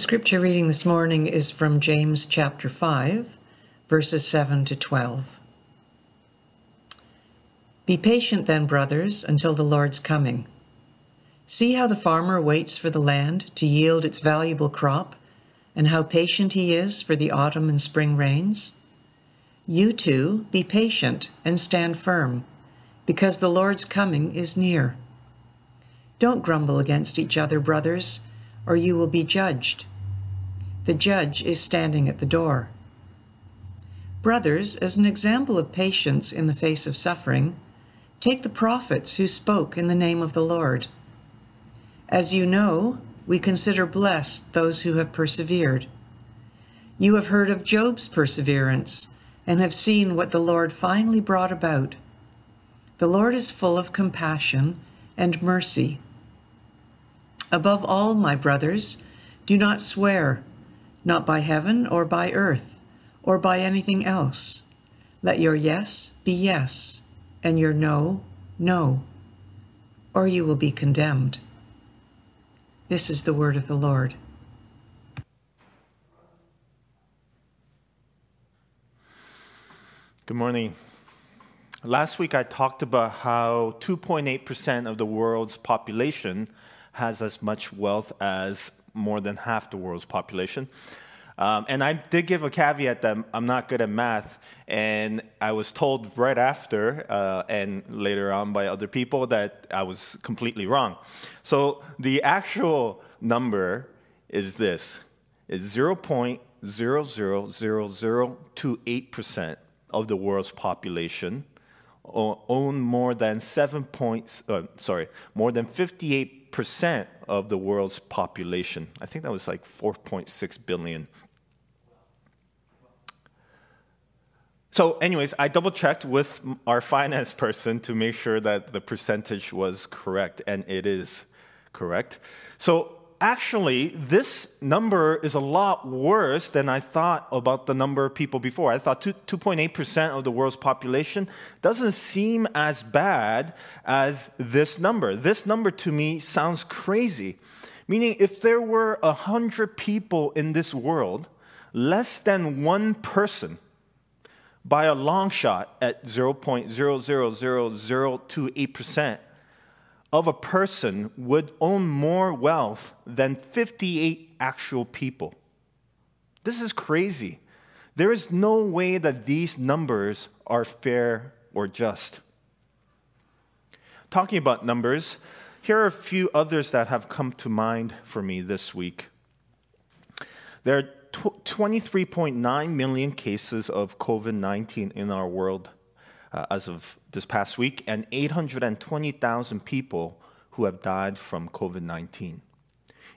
Scripture reading this morning is from James chapter 5, verses 7 to 12. Be patient then, brothers, until the Lord's coming. See how the farmer waits for the land to yield its valuable crop, and how patient he is for the autumn and spring rains? You too, be patient and stand firm, because the Lord's coming is near. Don't grumble against each other, brothers, or you will be judged. The judge is standing at the door. Brothers, as an example of patience in the face of suffering, take the prophets who spoke in the name of the Lord. As you know, we consider blessed those who have persevered. You have heard of Job's perseverance and have seen what the Lord finally brought about. The Lord is full of compassion and mercy. Above all, my brothers, do not swear, not by heaven or by earth or by anything else. Let your yes be yes, and your no, no, or you will be condemned. This is the word of the Lord. Good morning. Last week I talked about how 2.8% of the world's population has as much wealth as more than half the world's population. Um, and I did give a caveat that I'm not good at math, and I was told right after uh, and later on by other people that I was completely wrong. So the actual number is this: is 0.00028% of the world's population own more than seven points. Uh, sorry, more than 58 percent of the world's population. I think that was like 4.6 billion So, anyways, I double checked with our finance person to make sure that the percentage was correct, and it is correct. So, actually, this number is a lot worse than I thought about the number of people before. I thought 2.8% of the world's population doesn't seem as bad as this number. This number to me sounds crazy. Meaning, if there were 100 people in this world, less than one person, by a long shot at 0.00028% of a person would own more wealth than 58 actual people. This is crazy. There is no way that these numbers are fair or just. Talking about numbers, here are a few others that have come to mind for me this week. There are 23.9 million cases of COVID 19 in our world uh, as of this past week, and 820,000 people who have died from COVID 19.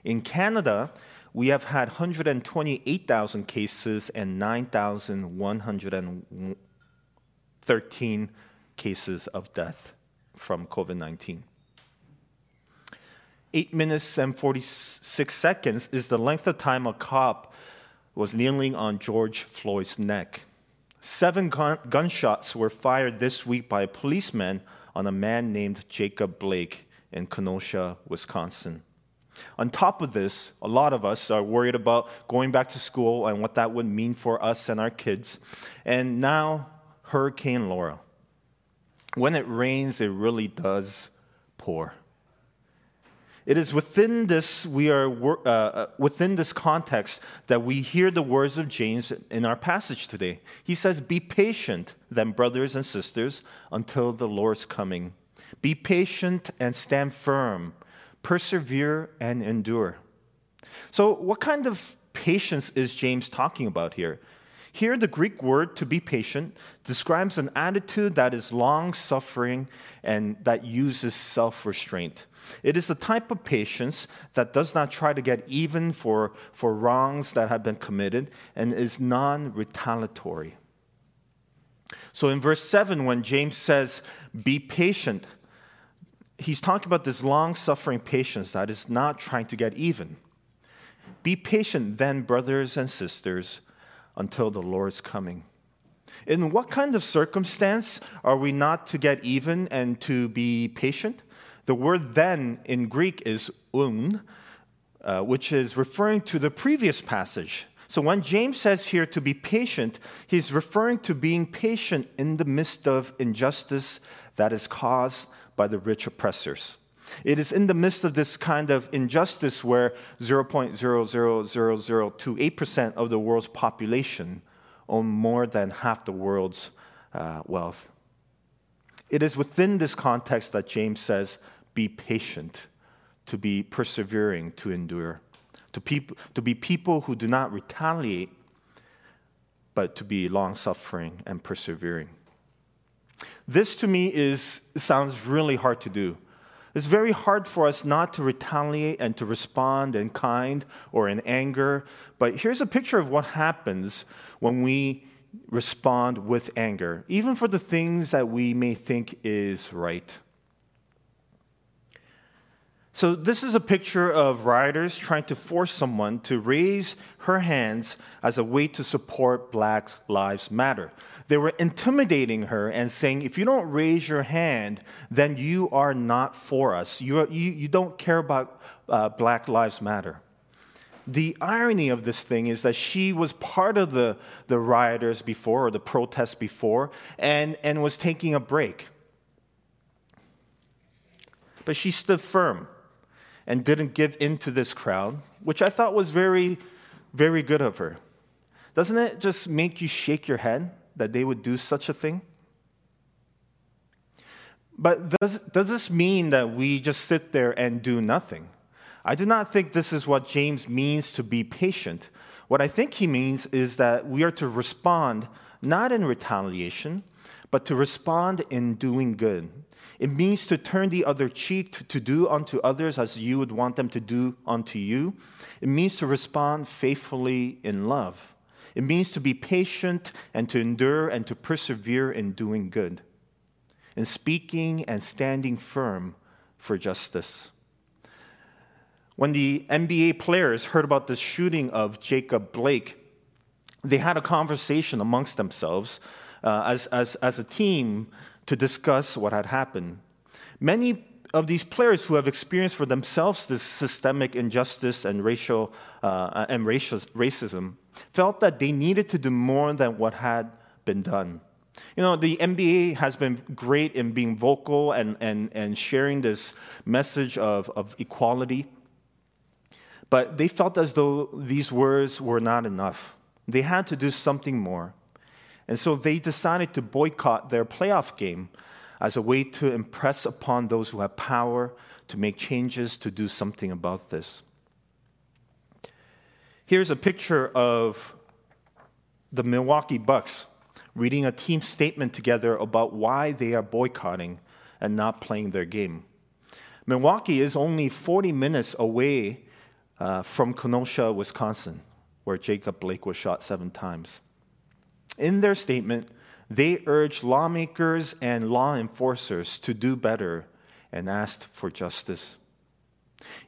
In Canada, we have had 128,000 cases and 9,113 cases of death from COVID 19. 8 minutes and 46 seconds is the length of time a cop was kneeling on George Floyd's neck. Seven gun- gunshots were fired this week by a policeman on a man named Jacob Blake in Kenosha, Wisconsin. On top of this, a lot of us are worried about going back to school and what that would mean for us and our kids. And now, Hurricane Laura. When it rains, it really does pour. It is within this we are uh, uh, within this context that we hear the words of James in our passage today. He says, "Be patient, then, brothers and sisters, until the Lord's coming. Be patient and stand firm. Persevere and endure." So, what kind of patience is James talking about here? Here, the Greek word to be patient describes an attitude that is long suffering and that uses self restraint. It is a type of patience that does not try to get even for, for wrongs that have been committed and is non retaliatory. So in verse 7, when James says, Be patient, he's talking about this long suffering patience that is not trying to get even. Be patient then, brothers and sisters until the Lord's coming. In what kind of circumstance are we not to get even and to be patient? The word then in Greek is un, uh, which is referring to the previous passage. So when James says here to be patient, he's referring to being patient in the midst of injustice that is caused by the rich oppressors. It is in the midst of this kind of injustice where 0.0000028% of the world's population own more than half the world's uh, wealth. It is within this context that James says, be patient, to be persevering, to endure, to, peop- to be people who do not retaliate, but to be long suffering and persevering. This to me is sounds really hard to do. It's very hard for us not to retaliate and to respond in kind or in anger. But here's a picture of what happens when we respond with anger, even for the things that we may think is right. So, this is a picture of rioters trying to force someone to raise her hands as a way to support Black Lives Matter. They were intimidating her and saying, if you don't raise your hand, then you are not for us. You, are, you, you don't care about uh, Black Lives Matter. The irony of this thing is that she was part of the, the rioters before, or the protests before, and, and was taking a break. But she stood firm and didn't give in to this crowd, which I thought was very, very good of her. Doesn't it just make you shake your head that they would do such a thing? But does, does this mean that we just sit there and do nothing? I do not think this is what James means to be patient. What I think he means is that we are to respond not in retaliation, but to respond in doing good. It means to turn the other cheek, to, to, do unto others as you would want them to do unto you. It means to respond faithfully in love. It means to be patient and to endure and to persevere in doing good, in speaking and standing firm for justice. When the NBA players heard about the shooting of Jacob Blake, they had a conversation amongst themselves uh, as, as, as a team to discuss what had happened. Many of these players who have experienced for themselves this systemic injustice and racial uh, and racial, racism felt that they needed to do more than what had been done. You know, the NBA has been great in being vocal and, and, and sharing this message of, of equality, but they felt as though these words were not enough. They had to do something more. And so they decided to boycott their playoff game as a way to impress upon those who have power to make changes to do something about this. Here's a picture of the Milwaukee Bucks reading a team statement together about why they are boycotting and not playing their game. Milwaukee is only 40 minutes away uh, from Kenosha, Wisconsin, where Jacob Blake was shot seven times. In their statement, they urged lawmakers and law enforcers to do better and asked for justice.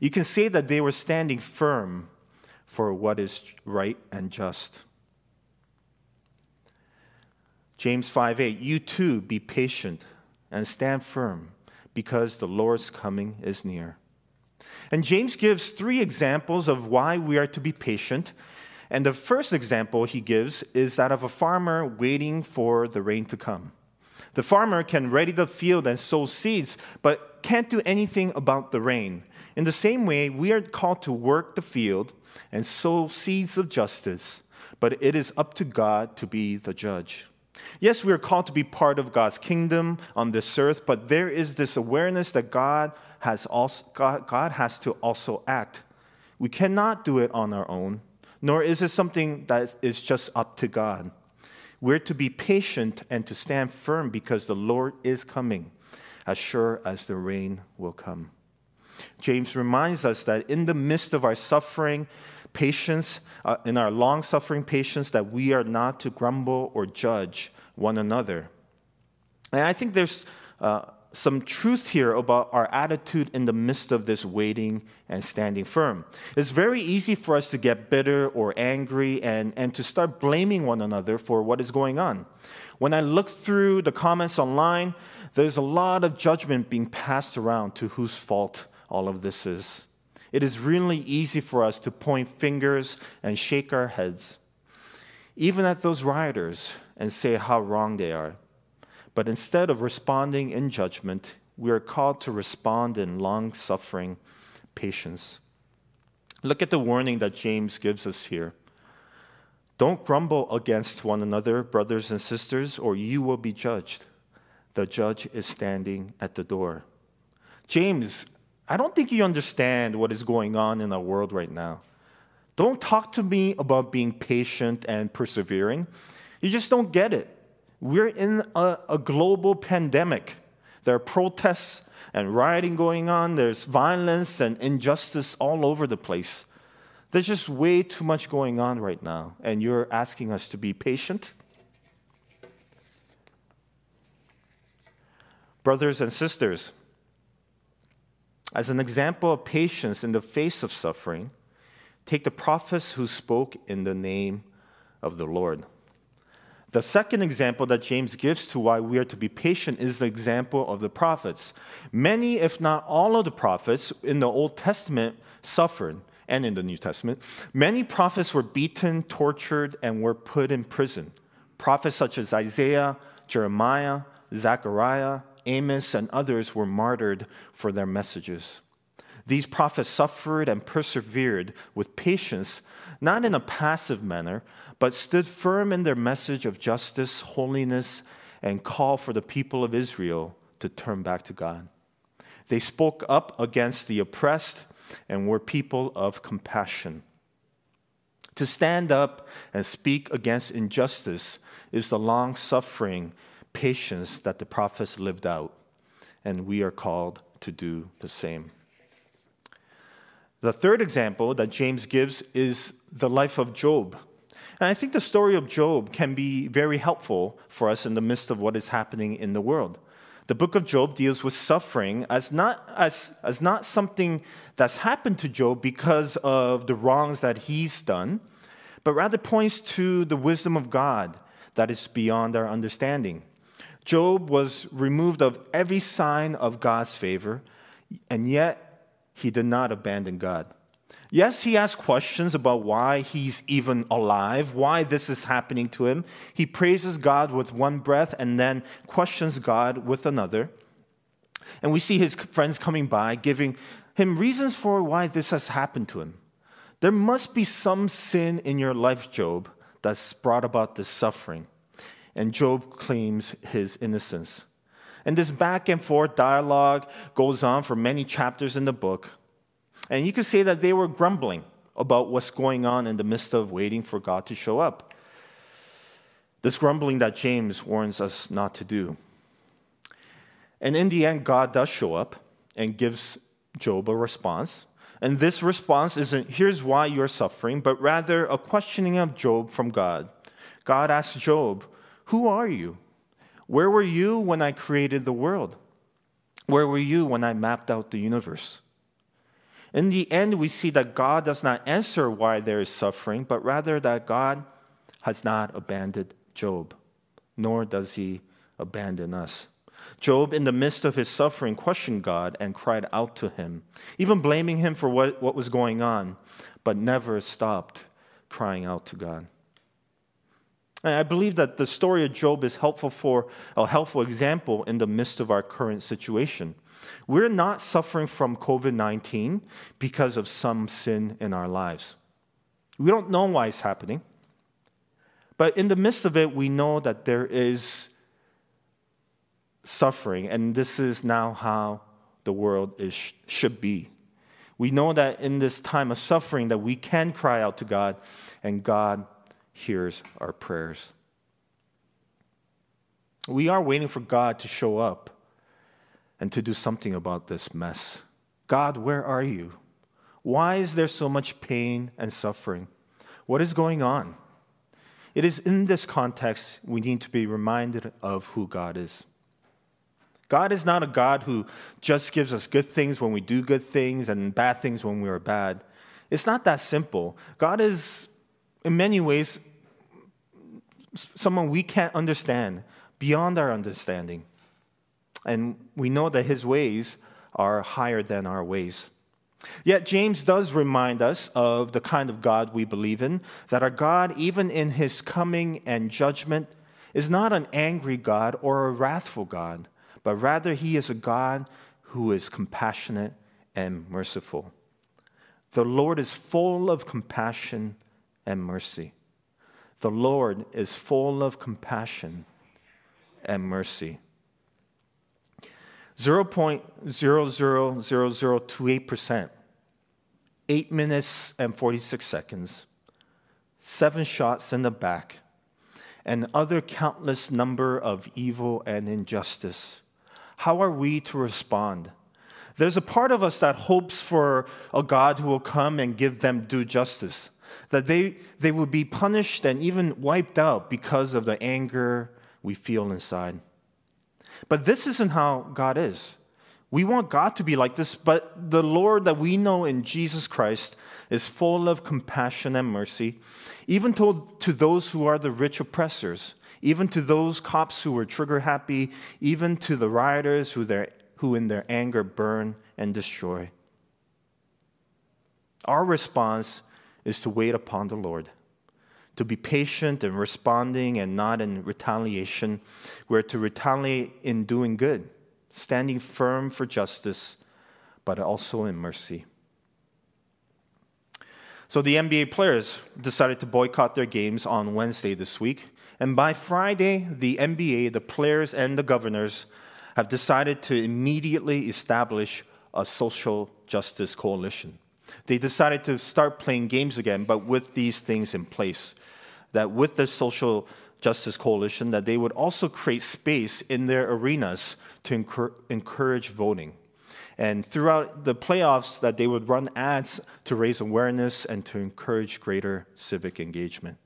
You can say that they were standing firm for what is right and just. James 5 8, you too be patient and stand firm because the Lord's coming is near. And James gives three examples of why we are to be patient and the first example he gives is that of a farmer waiting for the rain to come. The farmer can ready the field and sow seeds, but can't do anything about the rain. In the same way, we are called to work the field and sow seeds of justice, but it is up to God to be the judge. Yes, we are called to be part of God's kingdom on this earth, but there is this awareness that God has, also, God, God has to also act. We cannot do it on our own nor is it something that is just up to God. We're to be patient and to stand firm because the Lord is coming, as sure as the rain will come. James reminds us that in the midst of our suffering, patience, uh, in our long suffering patience, that we are not to grumble or judge one another. And I think there's uh, some truth here about our attitude in the midst of this waiting and standing firm. It's very easy for us to get bitter or angry and, and to start blaming one another for what is going on. When I look through the comments online, there's a lot of judgment being passed around to whose fault all of this is. It is really easy for us to point fingers and shake our heads, even at those rioters, and say how wrong they are. But instead of responding in judgment, we are called to respond in long suffering patience. Look at the warning that James gives us here. Don't grumble against one another, brothers and sisters, or you will be judged. The judge is standing at the door. James, I don't think you understand what is going on in our world right now. Don't talk to me about being patient and persevering. You just don't get it. We're in a, a global pandemic. There are protests and rioting going on, there's violence and injustice all over the place. There's just way too much going on right now, and you're asking us to be patient? Brothers and sisters, as an example of patience in the face of suffering, take the prophets who spoke in the name of the Lord. The second example that James gives to why we are to be patient is the example of the prophets. Many, if not all of the prophets in the Old Testament suffered, and in the New Testament. Many prophets were beaten, tortured, and were put in prison. Prophets such as Isaiah, Jeremiah, Zechariah, Amos, and others were martyred for their messages. These prophets suffered and persevered with patience, not in a passive manner, but stood firm in their message of justice, holiness, and call for the people of Israel to turn back to God. They spoke up against the oppressed and were people of compassion. To stand up and speak against injustice is the long suffering patience that the prophets lived out, and we are called to do the same. The third example that James gives is the life of Job. And I think the story of Job can be very helpful for us in the midst of what is happening in the world. The book of Job deals with suffering as not, as, as not something that's happened to Job because of the wrongs that he's done, but rather points to the wisdom of God that is beyond our understanding. Job was removed of every sign of God's favor, and yet he did not abandon God. Yes, he asks questions about why he's even alive, why this is happening to him. He praises God with one breath and then questions God with another. And we see his friends coming by, giving him reasons for why this has happened to him. There must be some sin in your life, Job, that's brought about this suffering. And Job claims his innocence. And this back and forth dialogue goes on for many chapters in the book. And you could say that they were grumbling about what's going on in the midst of waiting for God to show up. This grumbling that James warns us not to do. And in the end, God does show up and gives Job a response. And this response isn't, here's why you're suffering, but rather a questioning of Job from God. God asks Job, Who are you? Where were you when I created the world? Where were you when I mapped out the universe? In the end, we see that God does not answer why there is suffering, but rather that God has not abandoned Job, nor does he abandon us. Job, in the midst of his suffering, questioned God and cried out to him, even blaming him for what, what was going on, but never stopped crying out to God. And I believe that the story of Job is helpful for a helpful example in the midst of our current situation. We're not suffering from COVID 19 because of some sin in our lives. We don't know why it's happening. But in the midst of it, we know that there is suffering, and this is now how the world is, should be. We know that in this time of suffering that we can cry out to God, and God hears our prayers. We are waiting for God to show up and to do something about this mess. God, where are you? Why is there so much pain and suffering? What is going on? It is in this context we need to be reminded of who God is. God is not a God who just gives us good things when we do good things and bad things when we are bad. It's not that simple. God is, in many ways, someone we can't understand, beyond our understanding. And we know that his ways are higher than our ways. Yet James does remind us of the kind of God we believe in, that our God, even in his coming and judgment, is not an angry God or a wrathful God, but rather he is a God who is compassionate and merciful. The Lord is full of compassion and mercy. The Lord is full of compassion and mercy. 0.000028%, 8 minutes and 46 seconds, seven shots in the back, and other countless number of evil and injustice. How are we to respond? There's a part of us that hopes for a God who will come and give them due justice, that they, they will be punished and even wiped out because of the anger we feel inside. But this isn't how God is. We want God to be like this, but the Lord that we know in Jesus Christ is full of compassion and mercy, even to, to those who are the rich oppressors, even to those cops who were trigger happy, even to the rioters who, their, who in their anger burn and destroy. Our response is to wait upon the Lord to be patient and responding and not in retaliation. We're to retaliate in doing good, standing firm for justice, but also in mercy. So the NBA players decided to boycott their games on Wednesday this week. And by Friday, the NBA, the players, and the governors have decided to immediately establish a social justice coalition. They decided to start playing games again, but with these things in place that with the social justice coalition that they would also create space in their arenas to encourage voting. And throughout the playoffs that they would run ads to raise awareness and to encourage greater civic engagement.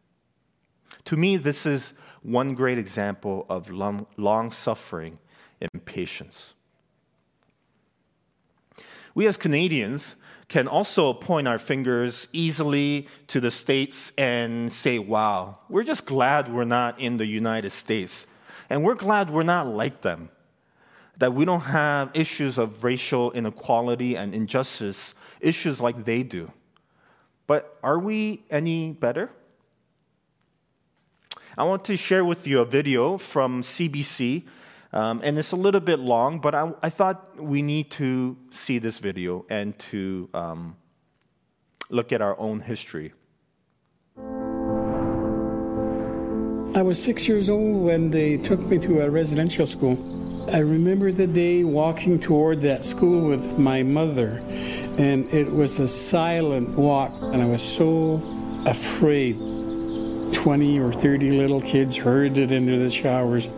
To me this is one great example of long, long suffering and patience we as canadians can also point our fingers easily to the States and say, wow, we're just glad we're not in the United States. And we're glad we're not like them. That we don't have issues of racial inequality and injustice, issues like they do. But are we any better? I want to share with you a video from CBC um, and it's a little bit long, but I, I, thought we need to see this video and to um, look at our own history. I was six years old when they took me to a residential school. I remember the day walking toward that school with my mother, and it was a silent walk, and I was so afraid. 20 or 30 little kids herded into the showers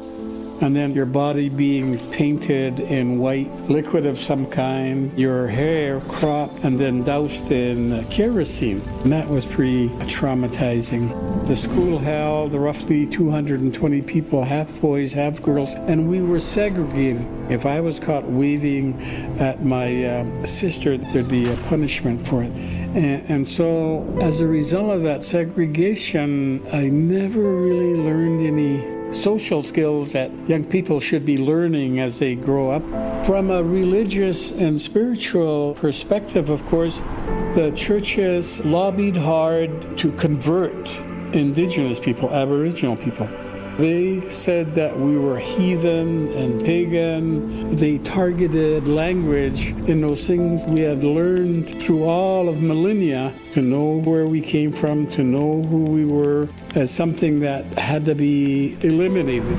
and then your body being painted in white liquid of some kind, your hair cropped and then doused in kerosene. And that was pretty traumatizing. The school held roughly 220 people, half boys, half girls, and we were segregated. If I was caught waving at my uh, sister, there'd be a punishment for it. And, and so, as a result of that segregation, I never really learned any social skills that young people should be learning as they grow up. From a religious and spiritual perspective, of course, the churches lobbied hard to convert indigenous people, Aboriginal people. They said that we were heathen and pagan. They targeted language in those things we had learned through all of millennia to know where we came from, to know who we were, as something that had to be eliminated.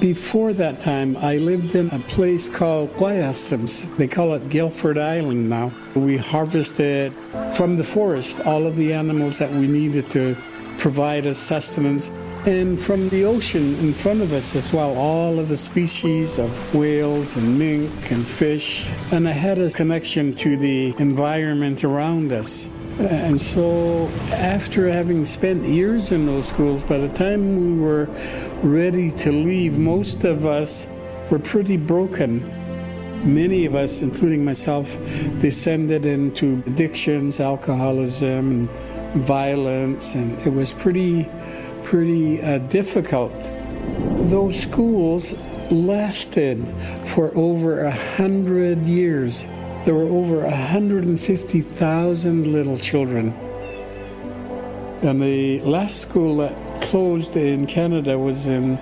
Before that time, I lived in a place called Gwayasdums. They call it Gilford Island now. We harvested from the forest all of the animals that we needed to provide us sustenance and from the ocean in front of us as well, all of the species of whales and mink and fish. And I had a connection to the environment around us. And so, after having spent years in those schools, by the time we were ready to leave, most of us were pretty broken. Many of us, including myself, descended into addictions, alcoholism, and violence, and it was pretty pretty uh, difficult. Those schools lasted for over a hundred years. there were over 150,000 little children. And the last school that closed in Canada was in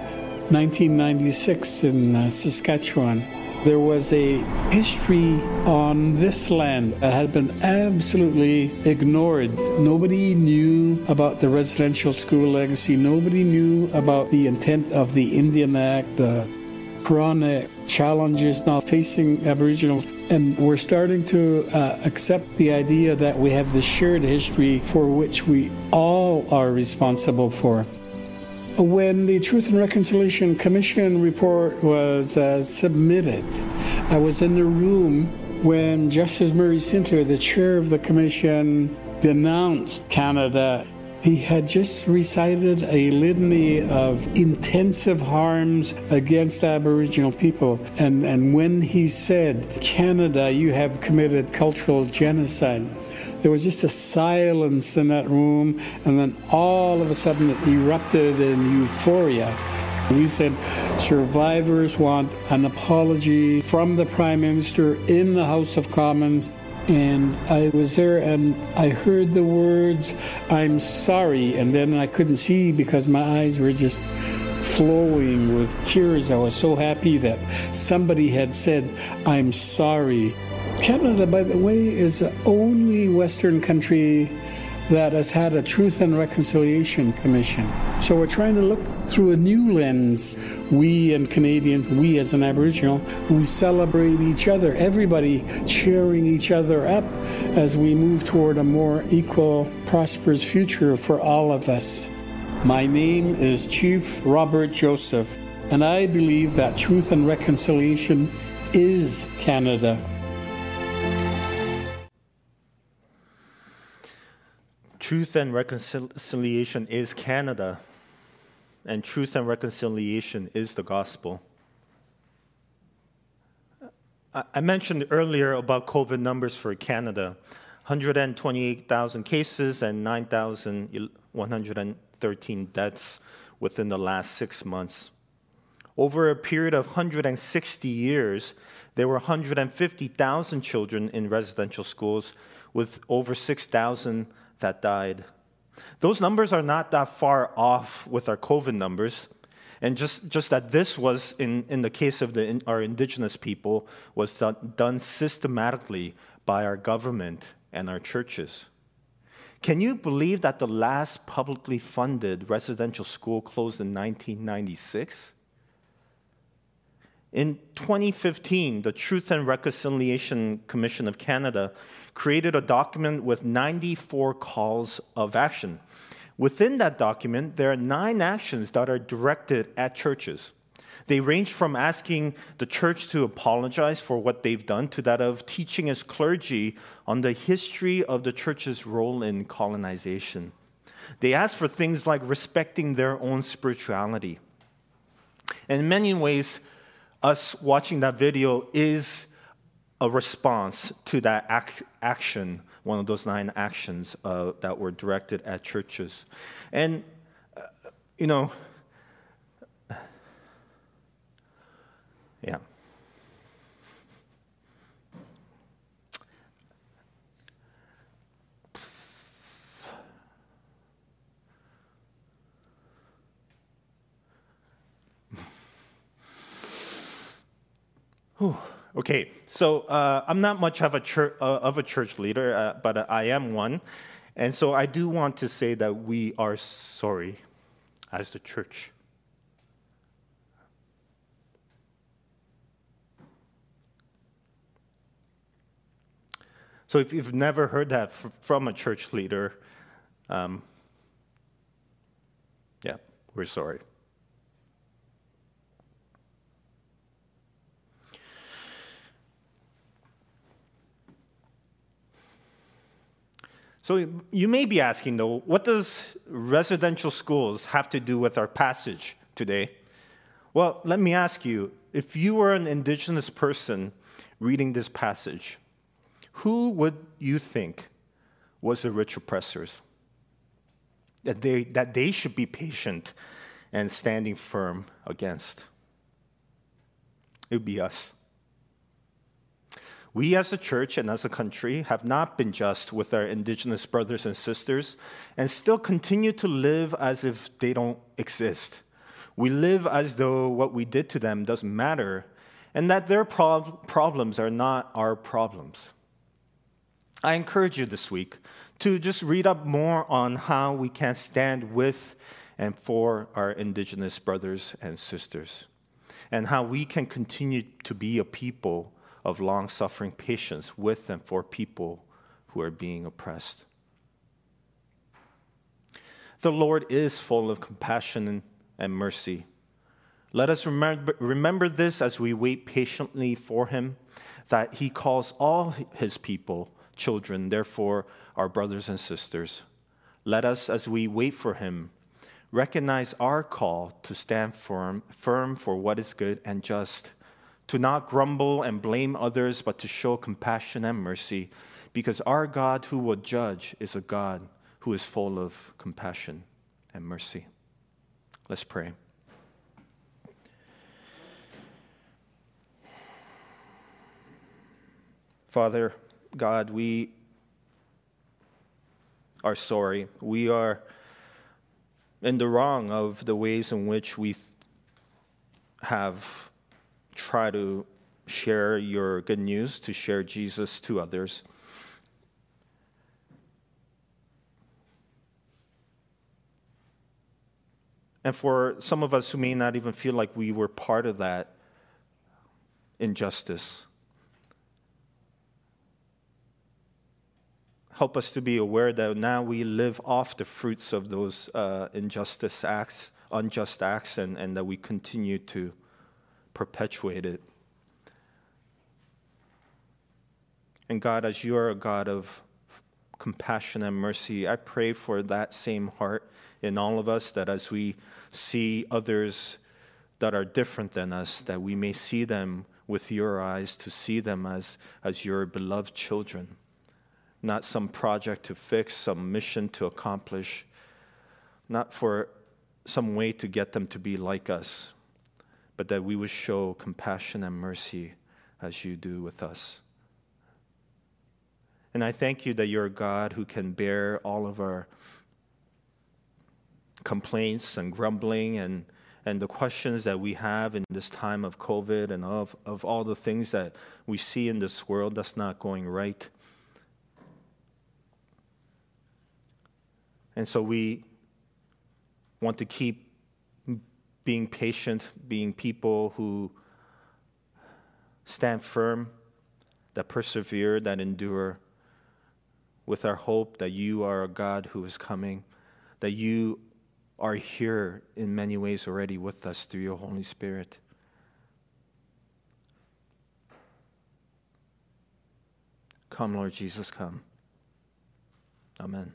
1996 in uh, Saskatchewan. There was a history on this land that had been absolutely ignored. Nobody knew about the residential school legacy. Nobody knew about the intent of the Indian Act, the chronic challenges now facing Aboriginals. And we're starting to uh, accept the idea that we have the shared history for which we all are responsible for. When the Truth and Reconciliation Commission report was uh, submitted, I was in the room when Justice Murray Sinclair, the chair of the commission, denounced Canada. He had just recited a litany of intensive harms against Aboriginal people. And, and when he said, Canada, you have committed cultural genocide, there was just a silence in that room, and then all of a sudden it erupted in euphoria. We said survivors want an apology from the Prime Minister in the House of Commons. And I was there and I heard the words, I'm sorry. And then I couldn't see because my eyes were just flowing with tears. I was so happy that somebody had said, I'm sorry. Canada, by the way, is the only Western country that has had a Truth and Reconciliation Commission. So we're trying to look through a new lens. We and Canadians, we as an Aboriginal, we celebrate each other, everybody cheering each other up as we move toward a more equal, prosperous future for all of us. My name is Chief Robert Joseph, and I believe that Truth and Reconciliation is Canada. Truth and reconciliation is Canada, and truth and reconciliation is the gospel. I mentioned earlier about COVID numbers for Canada 128,000 cases and 9,113 deaths within the last six months. Over a period of 160 years, there were 150,000 children in residential schools, with over 6,000 that died. Those numbers are not that far off with our COVID numbers. And just, just that this was, in, in the case of the, in, our indigenous people, was done, done systematically by our government and our churches. Can you believe that the last publicly funded residential school closed in 1996? In 2015, the Truth and Reconciliation Commission of Canada created a document with 94 calls of action. Within that document, there are nine actions that are directed at churches. They range from asking the church to apologize for what they've done to that of teaching its clergy on the history of the church's role in colonization. They ask for things like respecting their own spirituality. And in many ways, us watching that video is a response to that ac- action, one of those nine actions uh, that were directed at churches. And, uh, you know, yeah. Whew. Okay, so uh, I'm not much of a church, uh, of a church leader, uh, but I am one. And so I do want to say that we are sorry as the church. So if you've never heard that from a church leader, um, yeah, we're sorry. So you may be asking, though, what does residential schools have to do with our passage today? Well, let me ask you if you were an indigenous person reading this passage, who would you think was the rich oppressors? That they, that they should be patient and standing firm against? It would be us. We as a church and as a country have not been just with our indigenous brothers and sisters and still continue to live as if they don't exist. We live as though what we did to them doesn't matter and that their prob- problems are not our problems. I encourage you this week to just read up more on how we can stand with and for our indigenous brothers and sisters, and how we can continue to be a people of long suffering patience with and for people who are being oppressed. The Lord is full of compassion and mercy. Let us remember, remember this as we wait patiently for Him, that He calls all His people children, therefore, our brothers and sisters. Let us, as we wait for Him, recognize our call to stand firm, firm for what is good and just to not grumble and blame others, but to show compassion and mercy, because our God who will judge is a God who is full of compassion and mercy. Let's pray. Father, God, we are sorry. We are in the wrong of the ways in which we have try to share your good news, to share Jesus to others. And for some of us who may not even feel like we were part of that injustice, help us to be aware that now we live off the fruits of those uh, injustice acts, unjust acts, and, and that we continue to perpetuate it. And God, as you are a God of compassion and mercy, I pray for that same heart in all of us, that as we see others that are different than us, that we may see them with your eyes, to see them as, as your beloved children, not some project to fix, some mission to accomplish, not for some way to get them to be like us, but that we would show compassion and mercy as you do with us. And I thank you that you're a God who can bear all of our complaints and grumbling and, and the questions that we have in this time of COVID and of, of all the things that we see in this world that's not going right. And so we want to keep being patient, being people who stand firm, that persevere, that endure, with our hope that you are a God who is coming, that you are here in many ways already with us through your Holy Spirit. Come, Lord Jesus, come. Amen.